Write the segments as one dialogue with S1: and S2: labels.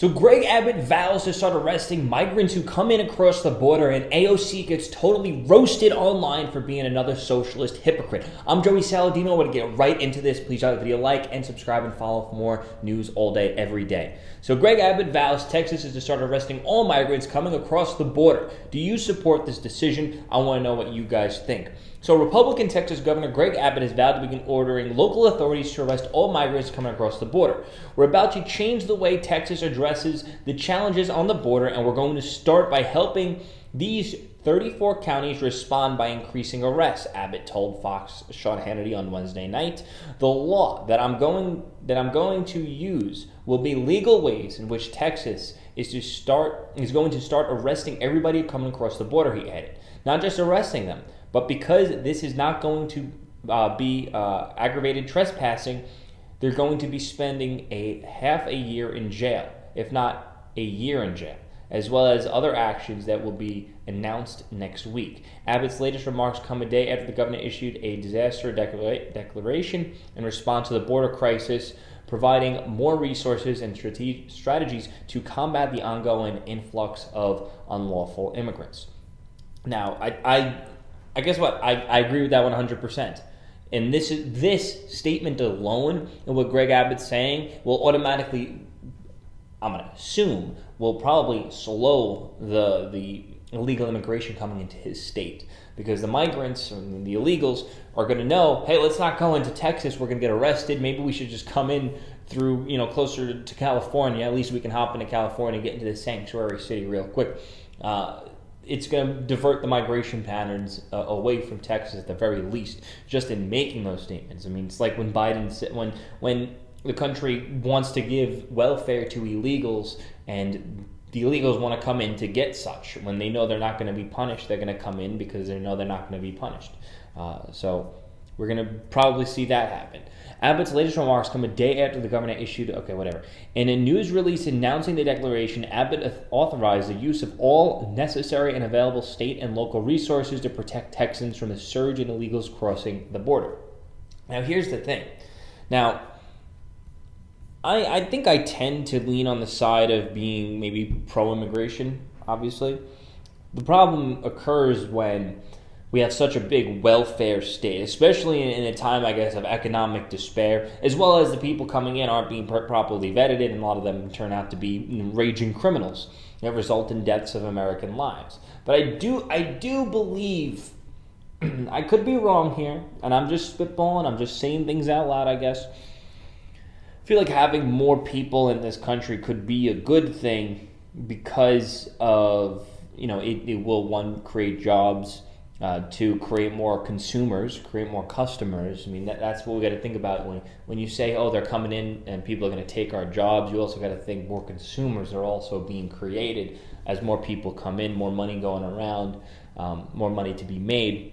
S1: So Greg Abbott vows to start arresting migrants who come in across the border, and AOC gets totally roasted online for being another socialist hypocrite. I'm Joey Saladino. I want to get right into this. Please drop the video, like, and subscribe, and follow for more news all day, every day. So Greg Abbott vows Texas is to start arresting all migrants coming across the border. Do you support this decision? I want to know what you guys think. So, Republican Texas Governor Greg Abbott has vowed to begin ordering local authorities to arrest all migrants coming across the border. We're about to change the way Texas addresses the challenges on the border, and we're going to start by helping these 34 counties respond by increasing arrests, Abbott told Fox Sean Hannity on Wednesday night. The law that I'm going that I'm going to use will be legal ways in which Texas is to start is going to start arresting everybody coming across the border, he added. Not just arresting them, but because this is not going to uh, be uh, aggravated trespassing, they're going to be spending a half a year in jail, if not a year in jail, as well as other actions that will be announced next week. Abbott's latest remarks come a day after the governor issued a disaster declara- declaration in response to the border crisis, providing more resources and strate- strategies to combat the ongoing influx of unlawful immigrants. Now, I, I I guess what I, I agree with that one hundred percent. And this is this statement alone and what Greg Abbott's saying will automatically, I'm gonna assume, will probably slow the the illegal immigration coming into his state because the migrants and the illegals are going to know, hey, let's not go into Texas. We're going to get arrested. Maybe we should just come in through, you know, closer to California. At least we can hop into California and get into the sanctuary city real quick. Uh, it's going to divert the migration patterns uh, away from Texas at the very least, just in making those statements. I mean, it's like when Biden when when the country wants to give welfare to illegals and the illegals want to come in to get such. When they know they're not going to be punished, they're going to come in because they know they're not going to be punished. Uh, so we're going to probably see that happen. Abbott's latest remarks come a day after the governor issued, okay, whatever. In a news release announcing the declaration, Abbott authorized the use of all necessary and available state and local resources to protect Texans from the surge in illegals crossing the border. Now, here's the thing. Now, I, I think I tend to lean on the side of being maybe pro immigration, obviously. The problem occurs when we have such a big welfare state, especially in, in, a time, I guess, of economic despair, as well as the people coming in aren't being pr- properly vetted, and a lot of them turn out to be raging criminals that result in deaths of American lives. But I do, I do believe, I could be wrong here, and I'm just spitballing, I'm just saying things out loud, I guess. I feel like having more people in this country could be a good thing because of, you know, it, it will, one, create jobs uh, to create more consumers, create more customers. I mean, that, that's what we got to think about when when you say, "Oh, they're coming in and people are going to take our jobs." You also got to think more consumers are also being created as more people come in, more money going around, um, more money to be made.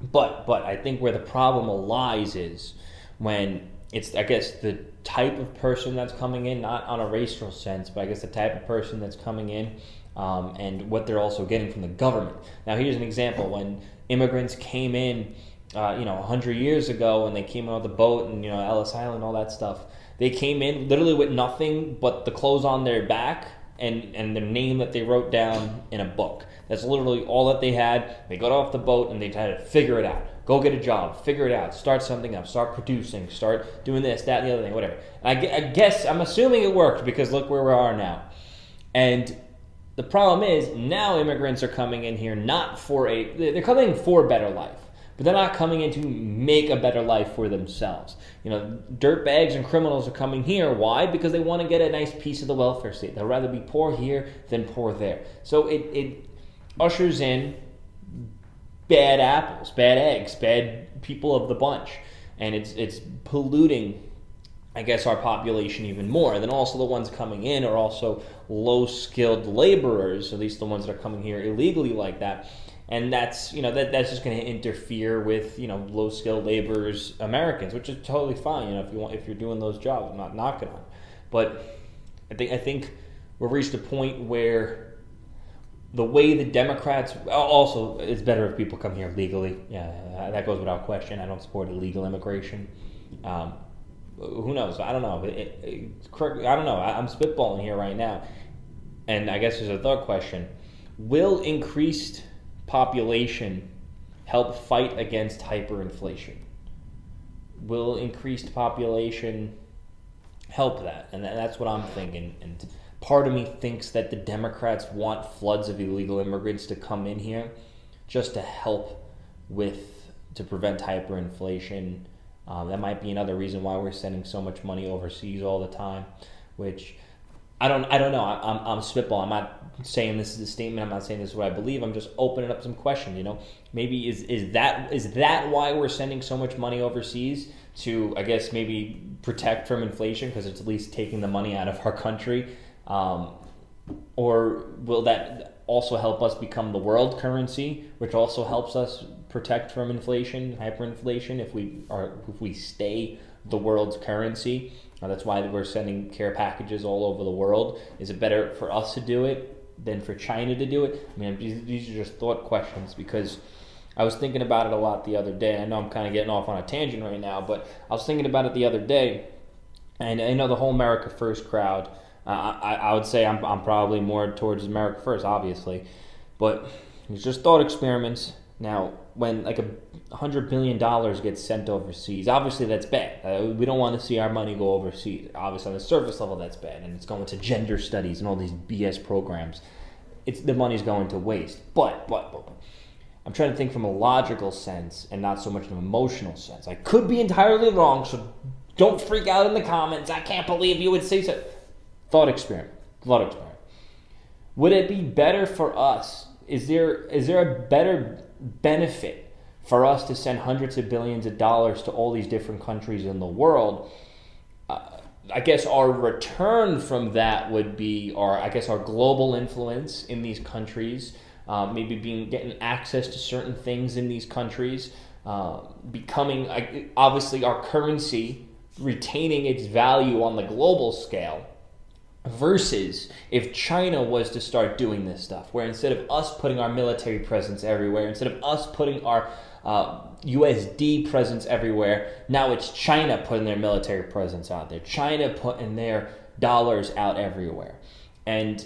S1: But but I think where the problem lies is when it's I guess the type of person that's coming in, not on a racial sense, but I guess the type of person that's coming in um, and what they're also getting from the government. Now, here's an example: when immigrants came in, uh, you know, 100 years ago, when they came on the boat and you know Ellis Island, all that stuff, they came in literally with nothing but the clothes on their back and and the name that they wrote down in a book. That's literally all that they had. They got off the boat and they had to figure it out. Go get a job, figure it out, start something up, start producing, start doing this, that, and the other thing, whatever. I, I guess I'm assuming it worked because look where we are now. And the problem is now immigrants are coming in here not for a they're coming for a better life but they're not coming in to make a better life for themselves. You know dirt bags and criminals are coming here. Why? Because they want to get a nice piece of the welfare state. They'll rather be poor here than poor there. So it, it ushers in bad apples bad eggs bad people of the bunch. And it's it's polluting I guess our population even more. And then also the ones coming in are also low skilled laborers, at least the ones that are coming here illegally like that. And that's you know that that's just going to interfere with you know low skilled laborers Americans, which is totally fine. You know if you want if you're doing those jobs, I'm not knocking on. But I think I think we've reached a point where the way the Democrats also it's better if people come here legally. Yeah, that goes without question. I don't support illegal immigration. Um, knows? I don't know. It, it, I don't know. I, I'm spitballing here right now, and I guess there's a third question: Will increased population help fight against hyperinflation? Will increased population help that? And that's what I'm thinking. And part of me thinks that the Democrats want floods of illegal immigrants to come in here just to help with to prevent hyperinflation. Um, that might be another reason why we're sending so much money overseas all the time, which I don't I don't know. I'm I'm spitball. I'm not saying this is a statement. I'm not saying this is what I believe. I'm just opening up some questions. You know, maybe is is that is that why we're sending so much money overseas to I guess maybe protect from inflation because it's at least taking the money out of our country, um, or will that also help us become the world currency, which also helps us protect from inflation, hyperinflation if we are if we stay the world's currency. Uh, that's why we're sending care packages all over the world. Is it better for us to do it than for China to do it? I mean, these, these are just thought questions because I was thinking about it a lot the other day. I know I'm kind of getting off on a tangent right now, but I was thinking about it the other day, and I know the whole America First crowd. Uh, I, I would say I'm, I'm probably more towards America First, obviously, but it's just thought experiments. Now, when like a hundred billion dollars gets sent overseas, obviously that's bad. Uh, we don't want to see our money go overseas. Obviously, on the surface level, that's bad, and it's going to gender studies and all these BS programs. It's the money's going to waste. But but but, but I'm trying to think from a logical sense and not so much an emotional sense. I could be entirely wrong, so don't freak out in the comments. I can't believe you would say so. Thought experiment. Thought experiment. Would it be better for us? Is there is there a better benefit for us to send hundreds of billions of dollars to all these different countries in the world. Uh, I guess our return from that would be our, I guess, our global influence in these countries, uh, maybe being getting access to certain things in these countries, uh, becoming obviously our currency retaining its value on the global scale Versus if China was to start doing this stuff, where instead of us putting our military presence everywhere, instead of us putting our uh, USD presence everywhere, now it's China putting their military presence out there, China putting their dollars out everywhere. And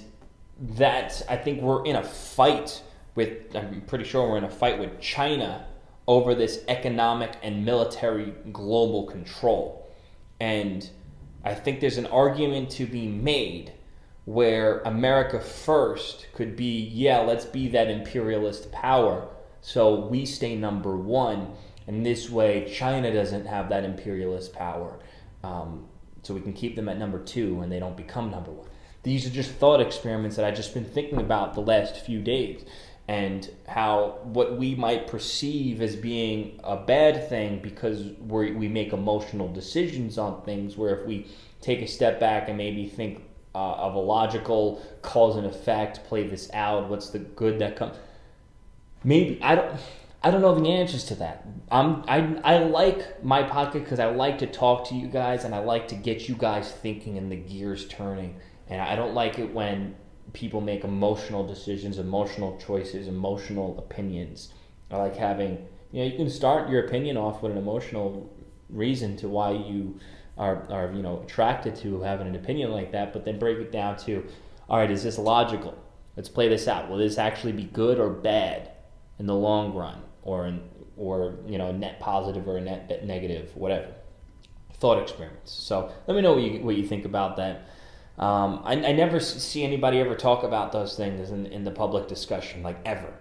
S1: that, I think we're in a fight with, I'm pretty sure we're in a fight with China over this economic and military global control. And I think there's an argument to be made where America first could be, yeah, let's be that imperialist power. So we stay number one. And this way, China doesn't have that imperialist power. Um, so we can keep them at number two and they don't become number one. These are just thought experiments that I've just been thinking about the last few days and how what we might perceive as being a bad thing because we we make emotional decisions on things where if we take a step back and maybe think uh, of a logical cause and effect play this out what's the good that comes maybe i don't I don't know the answers to that. I'm, I, I like my pocket because I like to talk to you guys and I like to get you guys thinking and the gears turning. And I don't like it when people make emotional decisions, emotional choices, emotional opinions. I like having, you know, you can start your opinion off with an emotional reason to why you are, are you know, attracted to having an opinion like that, but then break it down to, all right, is this logical? Let's play this out. Will this actually be good or bad in the long run, or in, or you know, net positive or a net negative, whatever. Thought experiments. So let me know what you what you think about that. Um, I, I never see anybody ever talk about those things in, in the public discussion, like ever.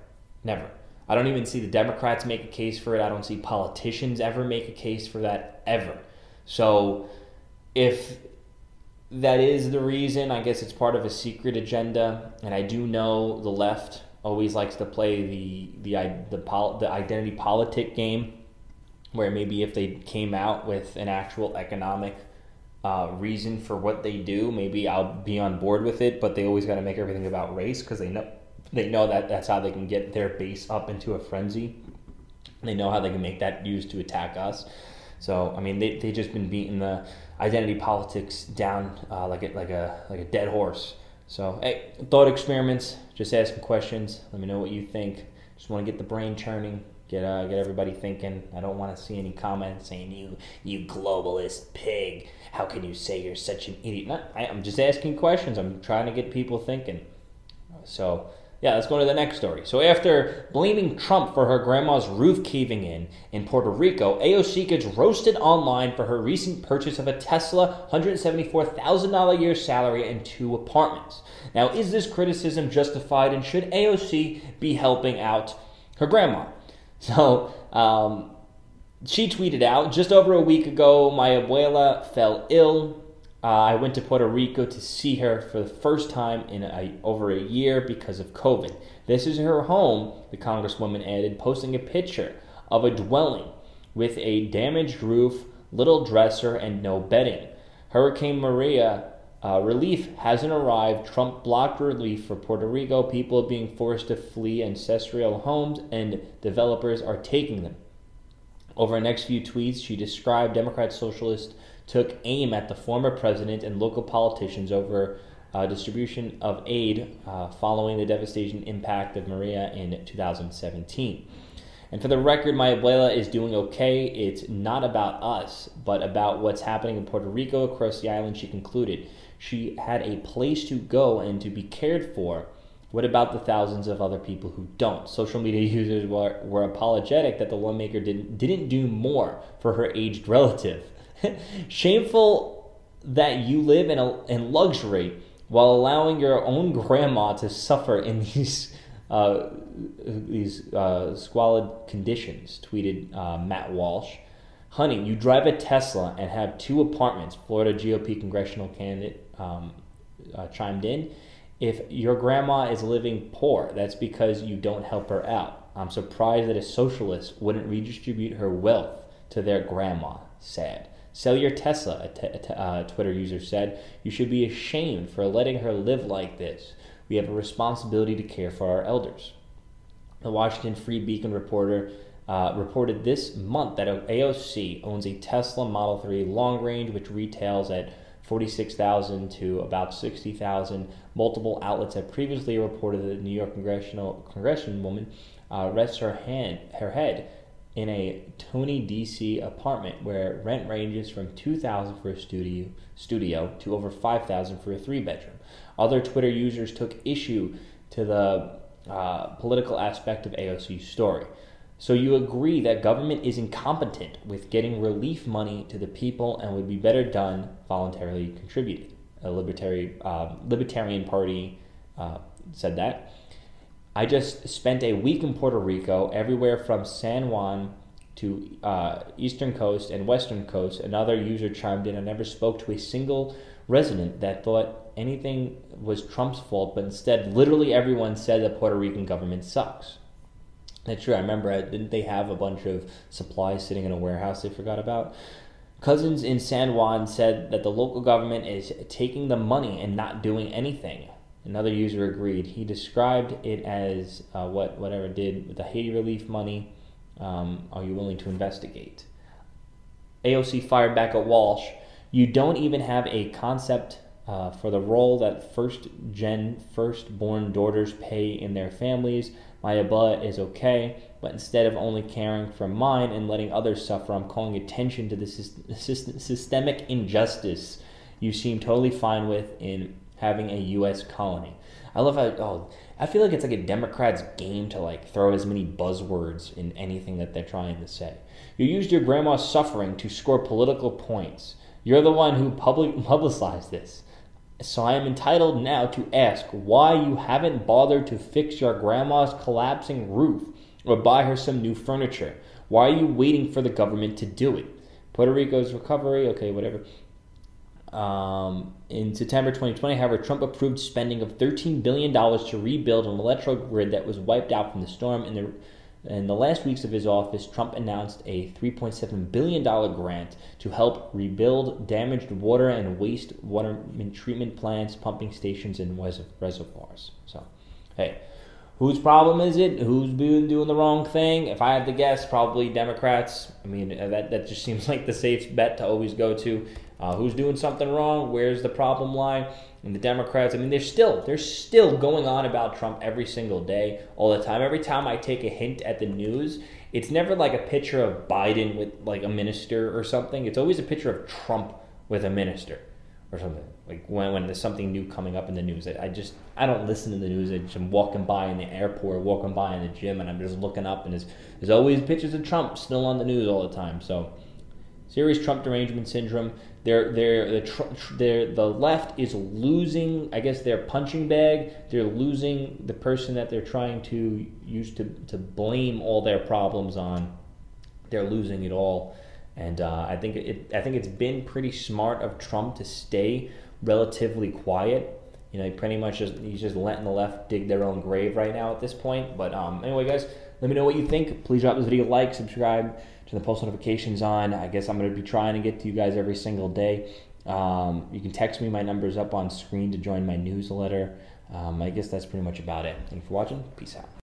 S1: Never. I don't even see the Democrats make a case for it. I don't see politicians ever make a case for that, ever. So if that is the reason, I guess it's part of a secret agenda. And I do know the left always likes to play the, the, the, the, the identity politic game, where maybe if they came out with an actual economic uh, reason for what they do, maybe I'll be on board with it. But they always got to make everything about race because they know they know that that's how they can get their base up into a frenzy. They know how they can make that used to attack us. So I mean, they they just been beating the identity politics down uh, like a, like a like a dead horse. So hey, thought experiments. Just ask some questions. Let me know what you think. Just want to get the brain churning. Get uh, get everybody thinking. I don't want to see any comments saying you you globalist pig. How can you say you're such an idiot? Not, I, I'm just asking questions. I'm trying to get people thinking. So yeah, let's go to the next story. So after blaming Trump for her grandma's roof caving in in Puerto Rico, AOC gets roasted online for her recent purchase of a Tesla $174,000 a year salary and two apartments. Now, is this criticism justified and should AOC be helping out her grandma? So, um, she tweeted out just over a week ago, my abuela fell ill. Uh, I went to Puerto Rico to see her for the first time in a, over a year because of COVID. This is her home, the Congresswoman added, posting a picture of a dwelling with a damaged roof, little dresser, and no bedding. Hurricane Maria uh, relief hasn't arrived. Trump blocked relief for Puerto Rico. People are being forced to flee ancestral homes, and developers are taking them. Over the next few tweets, she described Democrat Socialist took aim at the former president and local politicians over uh, distribution of aid uh, following the devastation impact of Maria in 2017. And for the record, my abuela is doing okay. It's not about us, but about what's happening in Puerto Rico across the island, she concluded. She had a place to go and to be cared for. What about the thousands of other people who don't? Social media users were, were apologetic that the lawmaker didn't, didn't do more for her aged relative. Shameful that you live in, a, in luxury while allowing your own grandma to suffer in these uh, these uh, squalid conditions, tweeted uh, Matt Walsh. Honey, you drive a Tesla and have two apartments. Florida GOP congressional candidate um, uh, chimed in. If your grandma is living poor, that's because you don't help her out. I'm surprised that a socialist wouldn't redistribute her wealth to their grandma. Sad. Sell your Tesla, a, uh, Twitter user said. You should be ashamed for letting her live like this. We have a responsibility to care for our elders. The Washington Free Beacon reporter uh, reported this month that AOC owns a Tesla Model 3 long range, which retails at 46,000 to about 60,000. Multiple outlets have previously reported that the New York congressional congresswoman uh, rests her hand her head in a Tony DC apartment where rent ranges from 2000 for a studio studio to over 5000 for a three bedroom. Other Twitter users took issue to the uh, political aspect of AOC's story. So you agree that government is incompetent with getting relief money to the people and would be better done voluntarily contributed. A libertarian, uh, libertarian party uh, said that. I just spent a week in Puerto Rico, everywhere from San Juan to uh, Eastern Coast and Western Coast. Another user chimed in. I never spoke to a single resident that thought anything was Trump's fault, but instead, literally everyone said the Puerto Rican government sucks. That's true. I remember, didn't they have a bunch of supplies sitting in a warehouse they forgot about? Cousins in San Juan said that the local government is taking the money and not doing anything. Another user agreed. He described it as uh, what whatever did with the Haiti relief money. Um, are you willing to investigate? AOC fired back at Walsh. You don't even have a concept uh, for the role that first gen first born daughters pay in their families. My abuela is okay, but instead of only caring for mine and letting others suffer, I'm calling attention to the systemic injustice you seem totally fine with in having a U.S. colony. I love how oh, I feel like it's like a Democrat's game to like throw as many buzzwords in anything that they're trying to say. You used your grandma's suffering to score political points. You're the one who public publicized this. So I am entitled now to ask why you haven't bothered to fix your grandma's collapsing roof or buy her some new furniture. Why are you waiting for the government to do it? Puerto Rico's recovery, okay, whatever. Um, in September 2020, however, Trump approved spending of $13 billion to rebuild an electrical grid that was wiped out from the storm. In the, in the last weeks of his office, Trump announced a $3.7 billion grant to help rebuild damaged water and waste water treatment plants, pumping stations, and reservoirs. So, hey, whose problem is it? Who's been doing the wrong thing? If I had to guess, probably Democrats. I mean, that, that just seems like the safe bet to always go to. Uh, who's doing something wrong? Where's the problem lie? And the Democrats. I mean, they're still they're still going on about Trump every single day, all the time. Every time I take a hint at the news, it's never like a picture of Biden with like a minister or something. It's always a picture of Trump with a minister or something. Like when, when there's something new coming up in the news, I, I just I don't listen to the news. I just, I'm walking by in the airport, walking by in the gym, and I'm just looking up, and there's there's always pictures of Trump still on the news all the time. So serious Trump derangement syndrome. They're, they're, the, they're, the left is losing, I guess, their punching bag. They're losing the person that they're trying to use to, to blame all their problems on. They're losing it all. And uh, I think it, I think it's been pretty smart of Trump to stay relatively quiet. You know, he pretty much just he's just letting the left dig their own grave right now at this point. But um, anyway, guys, let me know what you think. Please drop this video a like, subscribe, turn the post notifications on. I guess I'm going to be trying to get to you guys every single day. Um, you can text me. My number's up on screen to join my newsletter. Um, I guess that's pretty much about it. Thank you for watching. Peace out.